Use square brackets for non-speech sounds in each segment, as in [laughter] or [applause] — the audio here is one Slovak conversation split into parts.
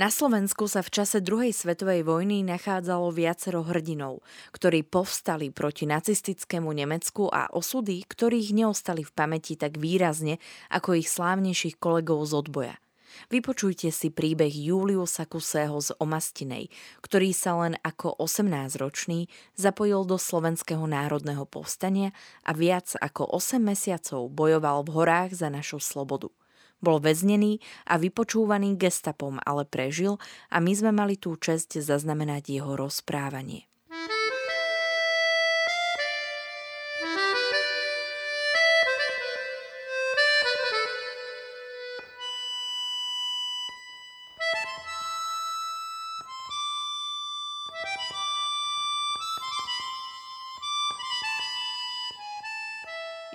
Na Slovensku sa v čase druhej svetovej vojny nachádzalo viacero hrdinov, ktorí povstali proti nacistickému Nemecku a osudy, ktorých neostali v pamäti tak výrazne ako ich slávnejších kolegov z odboja. Vypočujte si príbeh Juliusa Kusého z Omastinej, ktorý sa len ako 18-ročný zapojil do Slovenského národného povstania a viac ako 8 mesiacov bojoval v horách za našu slobodu. Bol väznený a vypočúvaný gestapom, ale prežil a my sme mali tú čest zaznamenať jeho rozprávanie.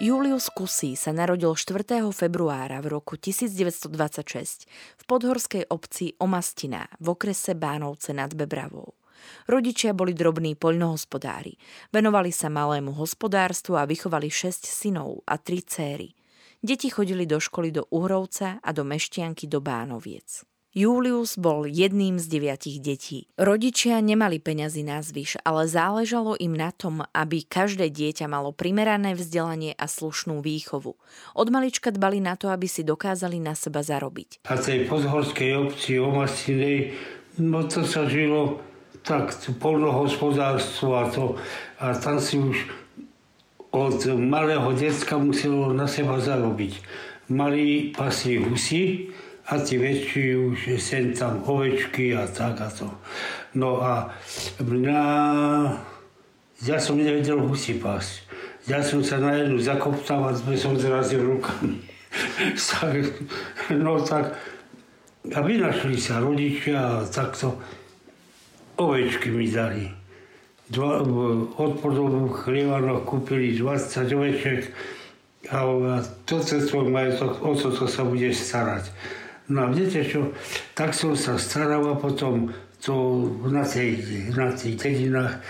Julius Kusí sa narodil 4. februára v roku 1926 v podhorskej obci Omastiná v okrese Bánovce nad Bebravou. Rodičia boli drobní poľnohospodári, venovali sa malému hospodárstvu a vychovali 6 synov a 3 céry. Deti chodili do školy do Uhrovca a do Meštianky do Bánoviec. Julius bol jedným z deviatich detí. Rodičia nemali peňazí na zvyš, ale záležalo im na tom, aby každé dieťa malo primerané vzdelanie a slušnú výchovu. Od malička dbali na to, aby si dokázali na seba zarobiť. A tej podhorskej obci Omastinej, no to sa žilo tak, polnohospodárstvo a to, a tam si už od malého decka muselo na seba zarobiť. Mali pasli husy, a tí väčší už sem tam ovečky a tak a to. No a mňa, ja som nevedel husy pásť. Ja som sa na jednu zakoptal a sme som zrazil rukami. [laughs] no tak, a vynašli sa rodičia a takto ovečky mi dali. Dva, od podobu chlievano kúpili 20 oveček a to cez tvoj majetok, o to, to sa budeš starať. No a viete čo, tak som sa staral a potom to na, tej, na dedinách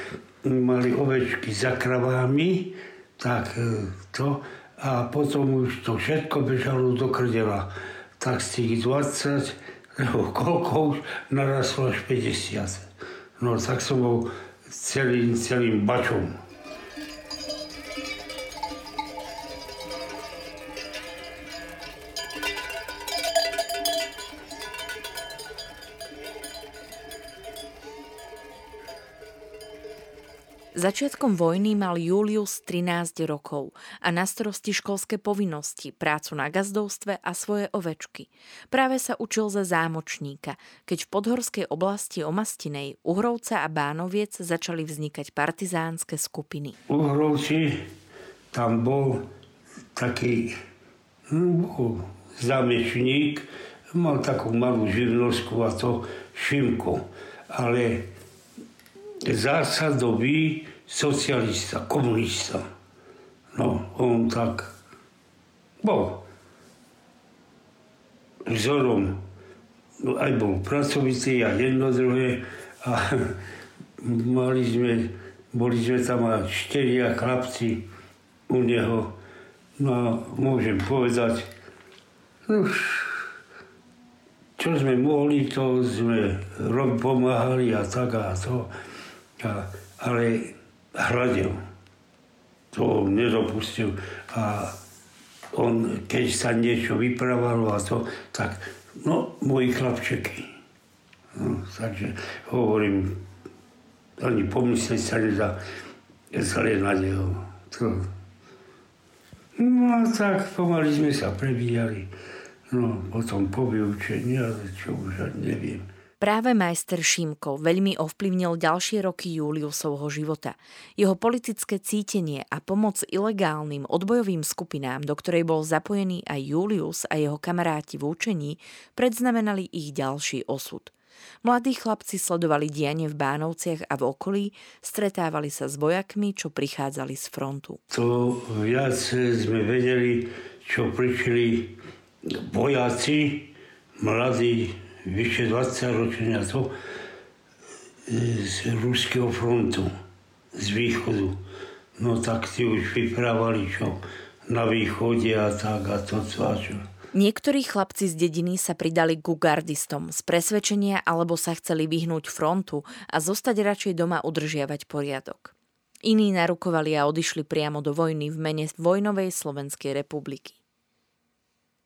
mali ovečky za kravami, tak e, to, a potom už to všetko bežalo do krdela. Tak z tých 20, nebo koľko už narastlo až 50. No tak som bol celým, celým bačom. Začiatkom vojny mal Julius 13 rokov a na starosti školské povinnosti, prácu na gazdovstve a svoje ovečky. Práve sa učil za zámočníka, keď v podhorskej oblasti Omastinej, Uhrovca a Bánoviec začali vznikať partizánske skupiny. Uhrovci, tam bol taký no, zámečník, mal takú malú živnosku a to Šimko, ale zásadový socialista, komunista. No, on tak bol vzorom. No, aj bol pracovitý a jedno druhé. A [laughs] mali sme, boli sme tam aj štyria chlapci u neho. No a môžem povedať, no, čo sme mohli, to sme pomáhali a tak a to. A, ale hľadil. To nedopustil. A on, keď sa niečo vyprávalo a to, tak no, moji chlapčeky. No, takže hovorím, ani pomyslieť sa nedá zle na neho. To, No a tak pomaly sme sa prebíjali. No, potom po vyučení, ale čo už neviem. Práve majster Šimko veľmi ovplyvnil ďalšie roky Juliusovho života. Jeho politické cítenie a pomoc ilegálnym odbojovým skupinám, do ktorej bol zapojený aj Julius a jeho kamaráti v učení, predznamenali ich ďalší osud. Mladí chlapci sledovali dianie v Bánovciach a v okolí, stretávali sa s vojakmi, čo prichádzali z frontu. To viac sme vedeli, čo prišli vojaci, mladí vyše 20 ročenia to z Ruského frontu, z východu. No tak si už vyprávali, čo na východe a tak a to, čo. Niektorí chlapci z dediny sa pridali ku gardistom z presvedčenia alebo sa chceli vyhnúť frontu a zostať radšej doma udržiavať poriadok. Iní narukovali a odišli priamo do vojny v mene vojnovej Slovenskej republiky.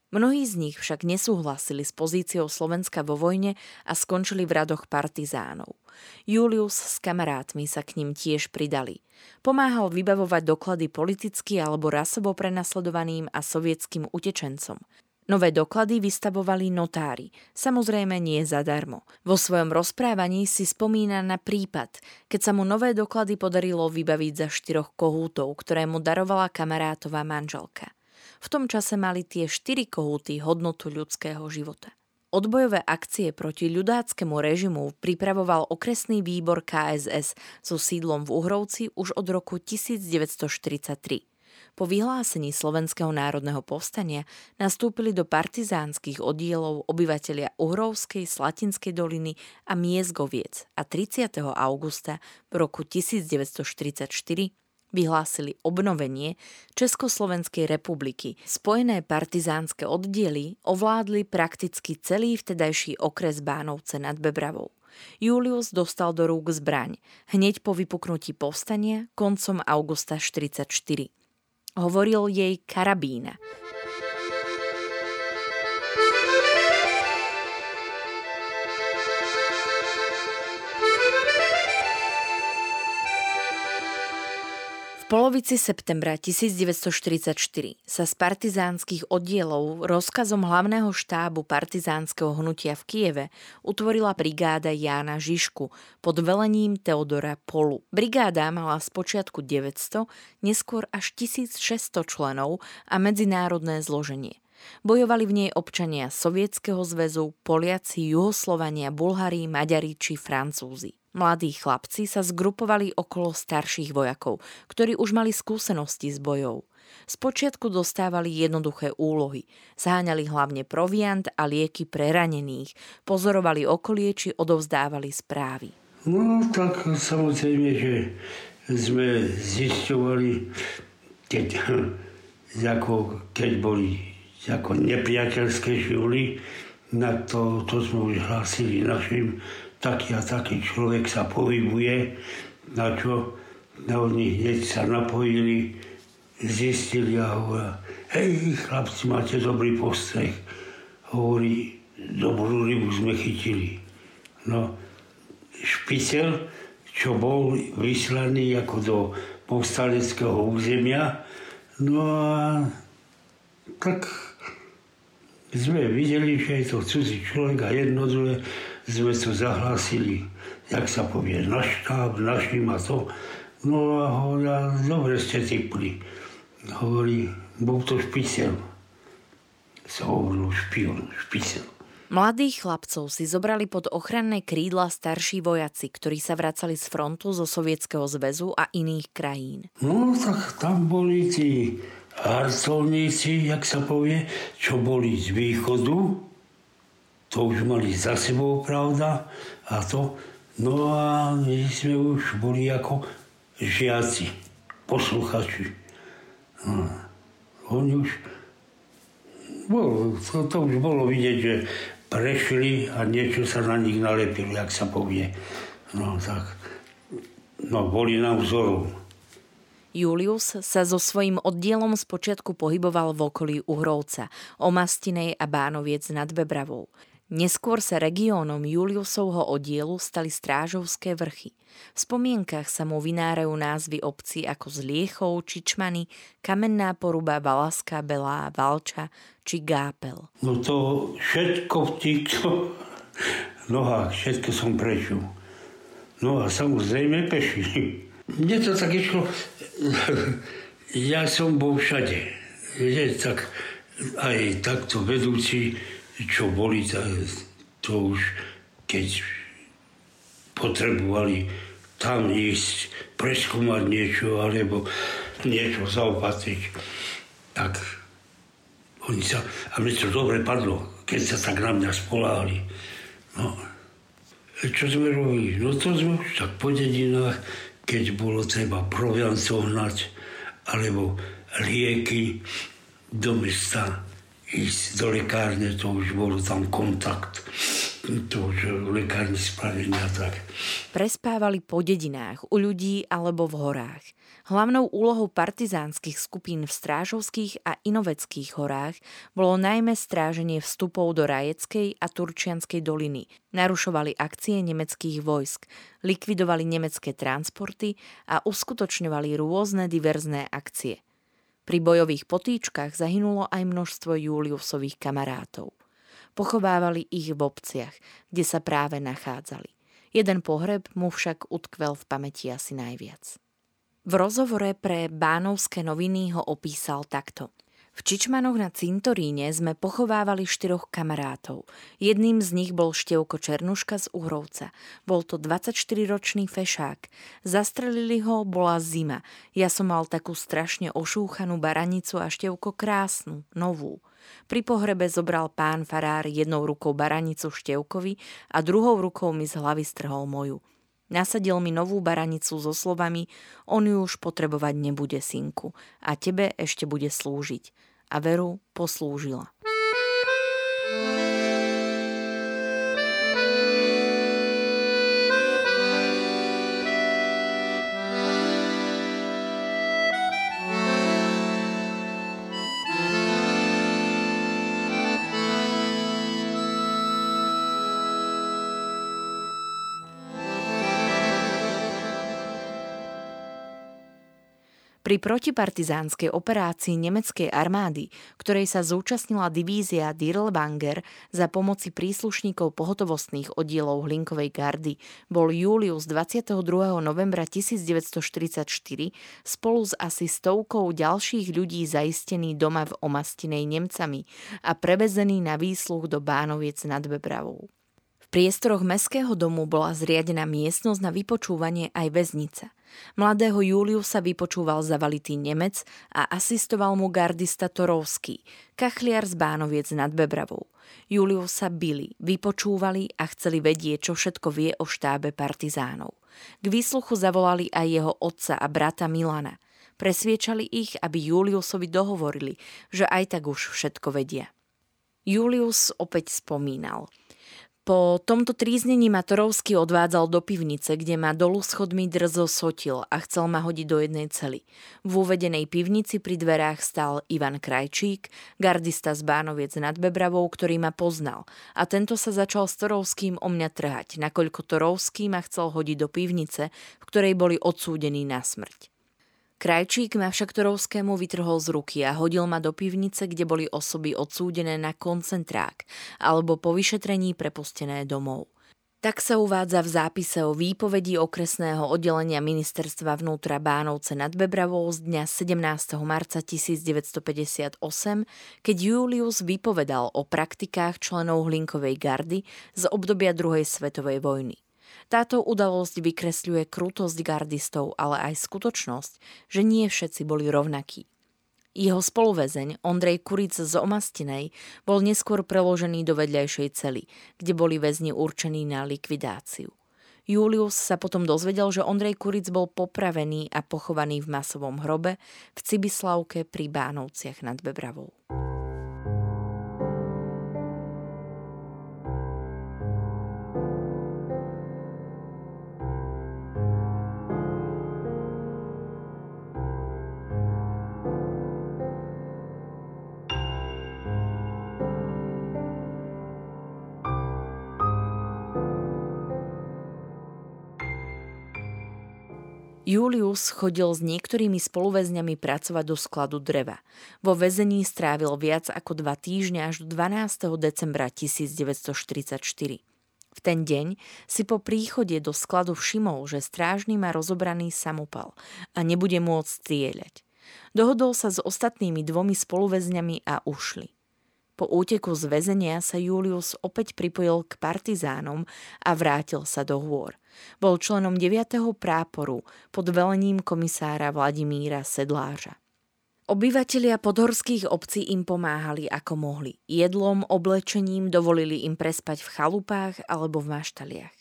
Mnohí z nich však nesúhlasili s pozíciou Slovenska vo vojne a skončili v radoch partizánov. Julius s kamarátmi sa k ním tiež pridali. Pomáhal vybavovať doklady politicky alebo rasovo prenasledovaným a sovietským utečencom. Nové doklady vystavovali notári, samozrejme nie zadarmo. Vo svojom rozprávaní si spomína na prípad, keď sa mu nové doklady podarilo vybaviť za štyroch kohútov, ktoré mu darovala kamarátová manželka. V tom čase mali tie štyri kohúty hodnotu ľudského života. Odbojové akcie proti ľudáckému režimu pripravoval okresný výbor KSS so sídlom v Uhrovci už od roku 1943. Po vyhlásení Slovenského národného povstania nastúpili do partizánskych oddielov obyvatelia Uhrovskej, Slatinskej doliny a Miezgoviec a 30. augusta v roku 1944 vyhlásili obnovenie Československej republiky. Spojené partizánske oddiely ovládli prakticky celý vtedajší okres Bánovce nad Bebravou. Julius dostal do rúk zbraň hneď po vypuknutí povstania koncom augusta 1944. Hovoril jej karabína. Polovici septembra 1944 sa z partizánskych oddielov rozkazom hlavného štábu partizánskeho hnutia v Kieve utvorila brigáda Jána Žižku pod velením Teodora Polu. Brigáda mala z počiatku 900, neskôr až 1600 členov a medzinárodné zloženie. Bojovali v nej občania Sovietskeho zväzu, Poliaci, Juhoslovania, Bulhári, Maďari či Francúzi. Mladí chlapci sa zgrupovali okolo starších vojakov, ktorí už mali skúsenosti s bojou. Spočiatku dostávali jednoduché úlohy. Zháňali hlavne proviant a lieky pre ranených, pozorovali okolie či odovzdávali správy. No tak samozrejme, že sme zisťovali, keď, [laughs] ako, keď boli ako nepriateľské živly, na to, to sme už hlásili našim taký a taký človek sa pohybuje, na čo na oni hneď sa napojili, zistili a hovoria, hej, chlapci, máte dobrý postreh. Hovorí, dobrú rybu sme chytili. No, špicel, čo bol vyslaný ako do povstaleckého územia, no a tak sme videli, že je to cudzí človek a jedno druhé sme to zahlásili, jak sa povie, na štáb, našim a to. No a hovoria, dobre ste typli. Hovorí, bol to špicel. Sa hovorilo špion, špicel. Mladých chlapcov si zobrali pod ochranné krídla starší vojaci, ktorí sa vracali z frontu zo Sovietskeho zväzu a iných krajín. No tak tam boli tí harcovníci, jak sa povie, čo boli z východu, to už mali za sebou, pravda, a to. No a my sme už boli ako žiaci, posluchači. No, oni už, bolo, to, to už bolo vidieť, že prešli a niečo sa na nich nalepili, ak sa povie. No tak, no boli na vzoru. Julius sa so svojím oddielom spočiatku pohyboval v okolí Uhrovca, Omastinej a Bánoviec nad Bebravou. Neskôr sa regiónom Juliusovho oddielu stali strážovské vrchy. V spomienkach sa mu vynárajú názvy obcí ako Zliechov, Čičmany, Kamenná poruba, Valaska, Belá, Valča či Gápel. No to všetko v týchto nohách, všetko som prežil. No a samozrejme peši. Mne to tak išlo, [laughs] ja som bol všade. Viete, tak aj takto vedúci čo boli, to už keď potrebovali tam ísť, preskúmať niečo alebo niečo zaopatriť, tak oni sa, a mi to dobre padlo, keď sa tak na mňa spoláhli. No, čo sme robili? No to sme už tak po dedinách, keď bolo treba proviant zohnať, alebo lieky do mesta, ísť do lekárne, to už bol tam kontakt, to už lekárne spravenia tak. Prespávali po dedinách, u ľudí alebo v horách. Hlavnou úlohou partizánskych skupín v Strážovských a Inoveckých horách bolo najmä stráženie vstupov do Rajeckej a Turčianskej doliny. Narušovali akcie nemeckých vojsk, likvidovali nemecké transporty a uskutočňovali rôzne diverzné akcie – pri bojových potýčkach zahynulo aj množstvo Juliusových kamarátov. Pochovávali ich v obciach, kde sa práve nachádzali. Jeden pohreb mu však utkvel v pamäti asi najviac. V rozhovore pre Bánovské noviny ho opísal takto – v Čičmanoch na cintoríne sme pochovávali štyroch kamarátov. Jedným z nich bol Števko Černuška z Uhrovca. Bol to 24-ročný fešák. Zastrelili ho, bola zima. Ja som mal takú strašne ošúchanú baranicu a Števko krásnu, novú. Pri pohrebe zobral pán farár jednou rukou baranicu Števkovi a druhou rukou mi z hlavy strhol moju. Nasadil mi novú baranicu so slovami On ju už potrebovať nebude, synku, a tebe ešte bude slúžiť a veru poslúžila. Pri protipartizánskej operácii nemeckej armády, ktorej sa zúčastnila divízia Dirlewanger za pomoci príslušníkov pohotovostných oddielov Hlinkovej gardy, bol Julius 22. novembra 1944 spolu s asi stovkou ďalších ľudí zaistený doma v Omastinej Nemcami a prevezený na výsluch do Bánoviec nad Bebravou. Priestoroch Mestského domu bola zriadená miestnosť na vypočúvanie aj väznica. Mladého Júliu sa vypočúval zavalitý Nemec a asistoval mu gardista Torovský, kachliar z Bánoviec nad Bebravou. Júliu sa bili, vypočúvali a chceli vedieť, čo všetko vie o štábe partizánov. K výsluchu zavolali aj jeho otca a brata Milana. Presviečali ich, aby Juliusovi dohovorili, že aj tak už všetko vedia. Julius opäť spomínal – po tomto tríznení ma Torovský odvádzal do pivnice, kde ma dolu schodmi drzo sotil a chcel ma hodiť do jednej cely. V uvedenej pivnici pri dverách stál Ivan Krajčík, gardista z Bánoviec nad Bebravou, ktorý ma poznal a tento sa začal s Torovským o mňa trhať, nakoľko Torovský ma chcel hodiť do pivnice, v ktorej boli odsúdení na smrť. Krajčík ma však Torovskému vytrhol z ruky a hodil ma do pivnice, kde boli osoby odsúdené na koncentrák alebo po vyšetrení prepustené domov. Tak sa uvádza v zápise o výpovedí okresného oddelenia ministerstva vnútra Bánovce nad Bebravou z dňa 17. marca 1958, keď Julius vypovedal o praktikách členov Hlinkovej gardy z obdobia druhej svetovej vojny. Táto udalosť vykresľuje krutosť gardistov, ale aj skutočnosť, že nie všetci boli rovnakí. Jeho spoluväzeň Ondrej Kuric z Omastinej bol neskôr preložený do vedľajšej cely, kde boli väzni určení na likvidáciu. Julius sa potom dozvedel, že Ondrej Kuric bol popravený a pochovaný v masovom hrobe v Cibislavke pri Bánovciach nad Bebravou. Julius chodil s niektorými spoluväzňami pracovať do skladu dreva. Vo väzení strávil viac ako dva týždňa až do 12. decembra 1944. V ten deň si po príchode do skladu všimol, že strážny má rozobraný samopal a nebude môcť strieľať. Dohodol sa s ostatnými dvomi spoluväzňami a ušli. Po úteku z väzenia sa Julius opäť pripojil k partizánom a vrátil sa do hôr. Bol členom 9. práporu pod velením komisára Vladimíra Sedláža. Obyvatelia podhorských obcí im pomáhali ako mohli. Jedlom, oblečením dovolili im prespať v chalupách alebo v maštaliach.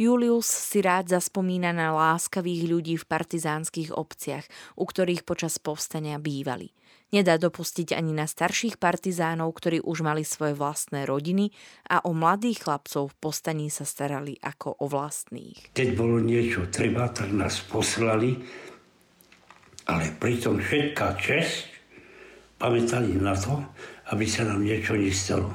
Julius si rád zaspomína na láskavých ľudí v partizánskych obciach, u ktorých počas povstania bývali – Nedá dopustiť ani na starších partizánov, ktorí už mali svoje vlastné rodiny a o mladých chlapcov v postaní sa starali ako o vlastných. Keď bolo niečo treba, tak nás poslali, ale pritom všetká čest pamätali na to, aby sa nám niečo nestalo.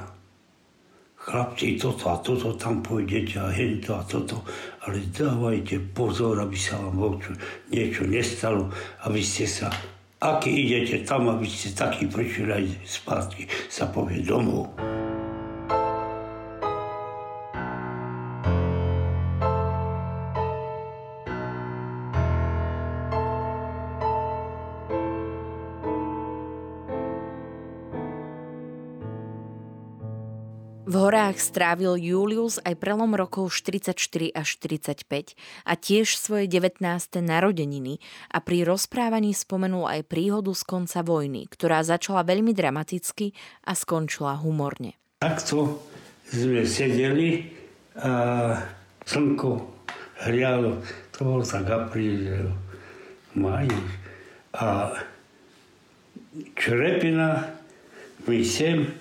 Chlapci, toto a toto, tam pôjdete a hento a toto, ale dávajte pozor, aby sa vám niečo nestalo, aby ste sa Aký idete tam, aby ste taký prišli aj spátky, sa horách strávil Julius aj prelom rokov 44 až 45 a tiež svoje 19. narodeniny a pri rozprávaní spomenul aj príhodu z konca vojny, ktorá začala veľmi dramaticky a skončila humorne. Takto sme sedeli a slnko hrialo, to bol tak apríl, maj a črepina mi sem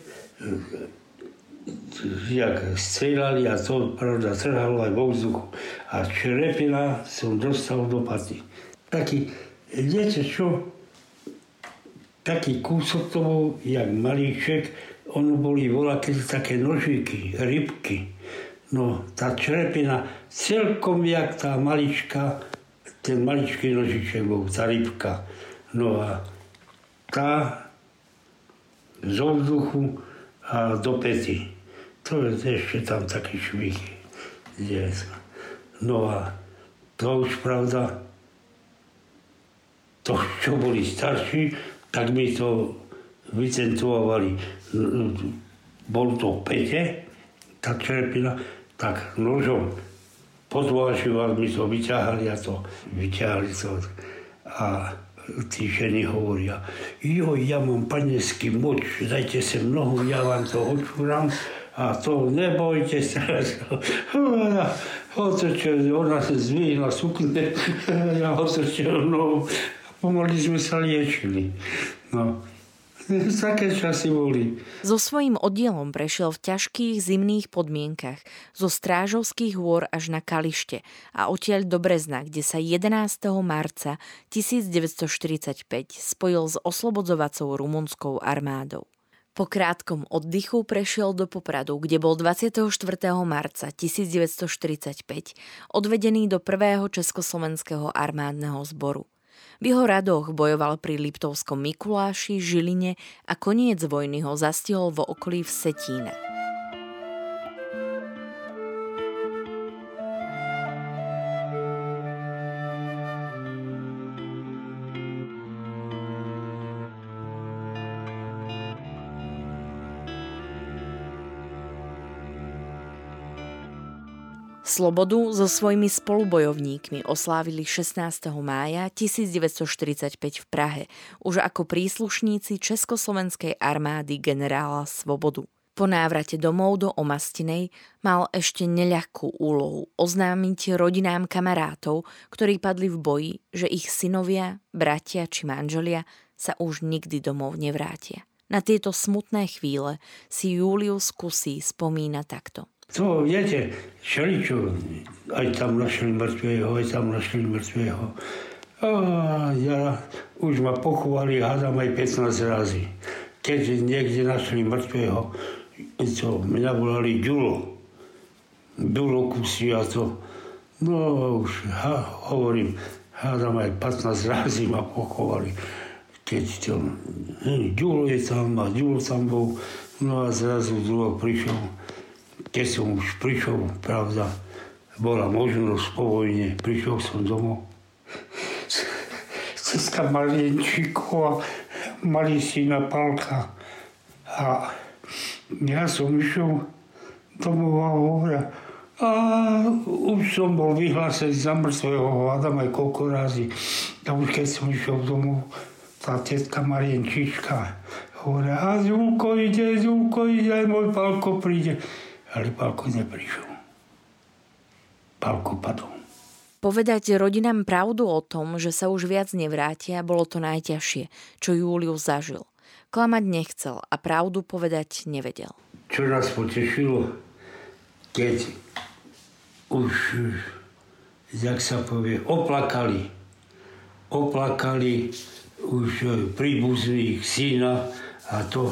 jak strieľali a to pravda trhalo aj vo vzduchu. A črepina som dostal do paty. Taký, viete čo, taký kúsok to bol, jak malíček, ono boli vola, keď také nožíky, rybky. No, tá črepina celkom jak tá malička, ten maličký nožiček bol, tá rybka. No a tá zo vzduchu a do pety. To je ešte tam taký švih. No a to už pravda, to, čo boli starší, tak mi to vycentuovali. Bol to pete, tá čerpina, tak nožom podváživali mi to, vyťahali a to, vyťahali to. A tí ženy hovoria, jo, ja mám panecký moč, dajte sem nohu, ja vám to odšúram a to nebojte sa. Ona otočil, ona sa zvýhla sukne, ja otočil nohu. Pomaly sme sa liečili. No. Také časy boli. So svojím oddielom prešiel v ťažkých zimných podmienkach zo Strážovských hôr až na Kalište a odtiaľ do Brezna, kde sa 11. marca 1945 spojil s oslobodzovacou rumunskou armádou. Po krátkom oddychu prešiel do Popradu, kde bol 24. marca 1945 odvedený do prvého československého armádneho zboru. V jeho radoch bojoval pri Liptovskom Mikuláši, Žiline a koniec vojny ho zastihol v okolí v Setíne. Slobodu so svojimi spolubojovníkmi oslávili 16. mája 1945 v Prahe, už ako príslušníci Československej armády generála Svobodu. Po návrate domov do Omastinej mal ešte neľahkú úlohu oznámiť rodinám kamarátov, ktorí padli v boji, že ich synovia, bratia či manželia sa už nikdy domov nevrátia. Na tieto smutné chvíle si Julius Kusí spomína takto. To viete, všeličo, aj tam našli mŕtvého, aj tam našli mŕtvého. A ja už ma pochovali, hádam aj 15 razy. Keď niekde našli mŕtvého, to mňa volali Ďulo. Ďulo kusy a to. No už ha, hovorím, hádam aj 15 razy ma pochovali. Keď to, Ďulo je tam a Ďulo tam bol, no a zrazu Ďulo prišiel, keď som už prišiel, pravda, bola možnosť po vojne, prišiel som domov. [laughs] Ceska Marienčíkova, malý syna Palka. A ja som išiel domov a hovoril, a už som bol vyhlásený za mŕtvého, hádam aj koľko razy. A už keď som išiel domov, tá tetka Marienčička hovorí, a Zulko ide, Zulko ide, aj môj Palko príde. Ale Palko neprišiel. Palko padol. Povedať rodinám pravdu o tom, že sa už viac nevrátia, bolo to najťažšie, čo Julius zažil. Klamať nechcel a pravdu povedať nevedel. Čo nás potešilo, keď už, jak sa povie, oplakali. Oplakali už príbuzných syna a to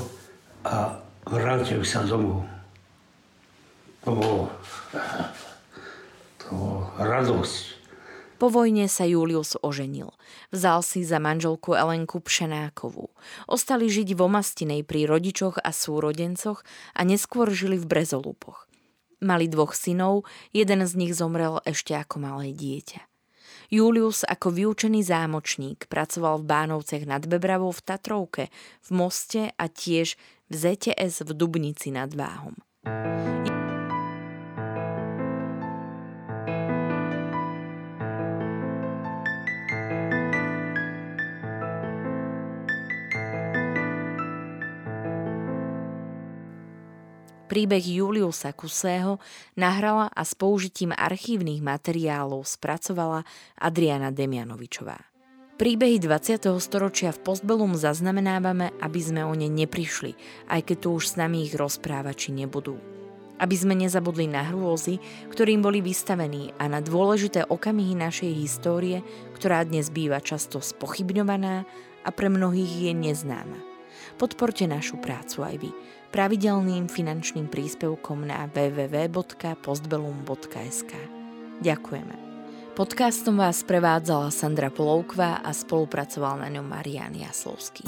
a vrátil sa domov. To to radosť. Po vojne sa Julius oženil. Vzal si za manželku Elenku Pšenákovú. Ostali žiť v Omastinej pri rodičoch a súrodencoch a neskôr žili v Brezolupoch. Mali dvoch synov, jeden z nich zomrel ešte ako malé dieťa. Julius ako vyučený zámočník pracoval v Bánovcech nad Bebravou v Tatrovke, v Moste a tiež v ZTS v Dubnici nad Váhom. Príbeh Juliusa Kusého nahrala a s použitím archívnych materiálov spracovala Adriana Demianovičová. Príbehy 20. storočia v Postbelum zaznamenávame, aby sme o ne neprišli, aj keď tu už s nami ich rozprávači nebudú. Aby sme nezabudli na hrôzy, ktorým boli vystavení a na dôležité okamihy našej histórie, ktorá dnes býva často spochybňovaná a pre mnohých je neznáma. Podporte našu prácu aj vy pravidelným finančným príspevkom na www.postbelum.sk. Ďakujeme. Podcastom vás prevádzala Sandra Polovková a spolupracoval na ňom Marian Jaslovský.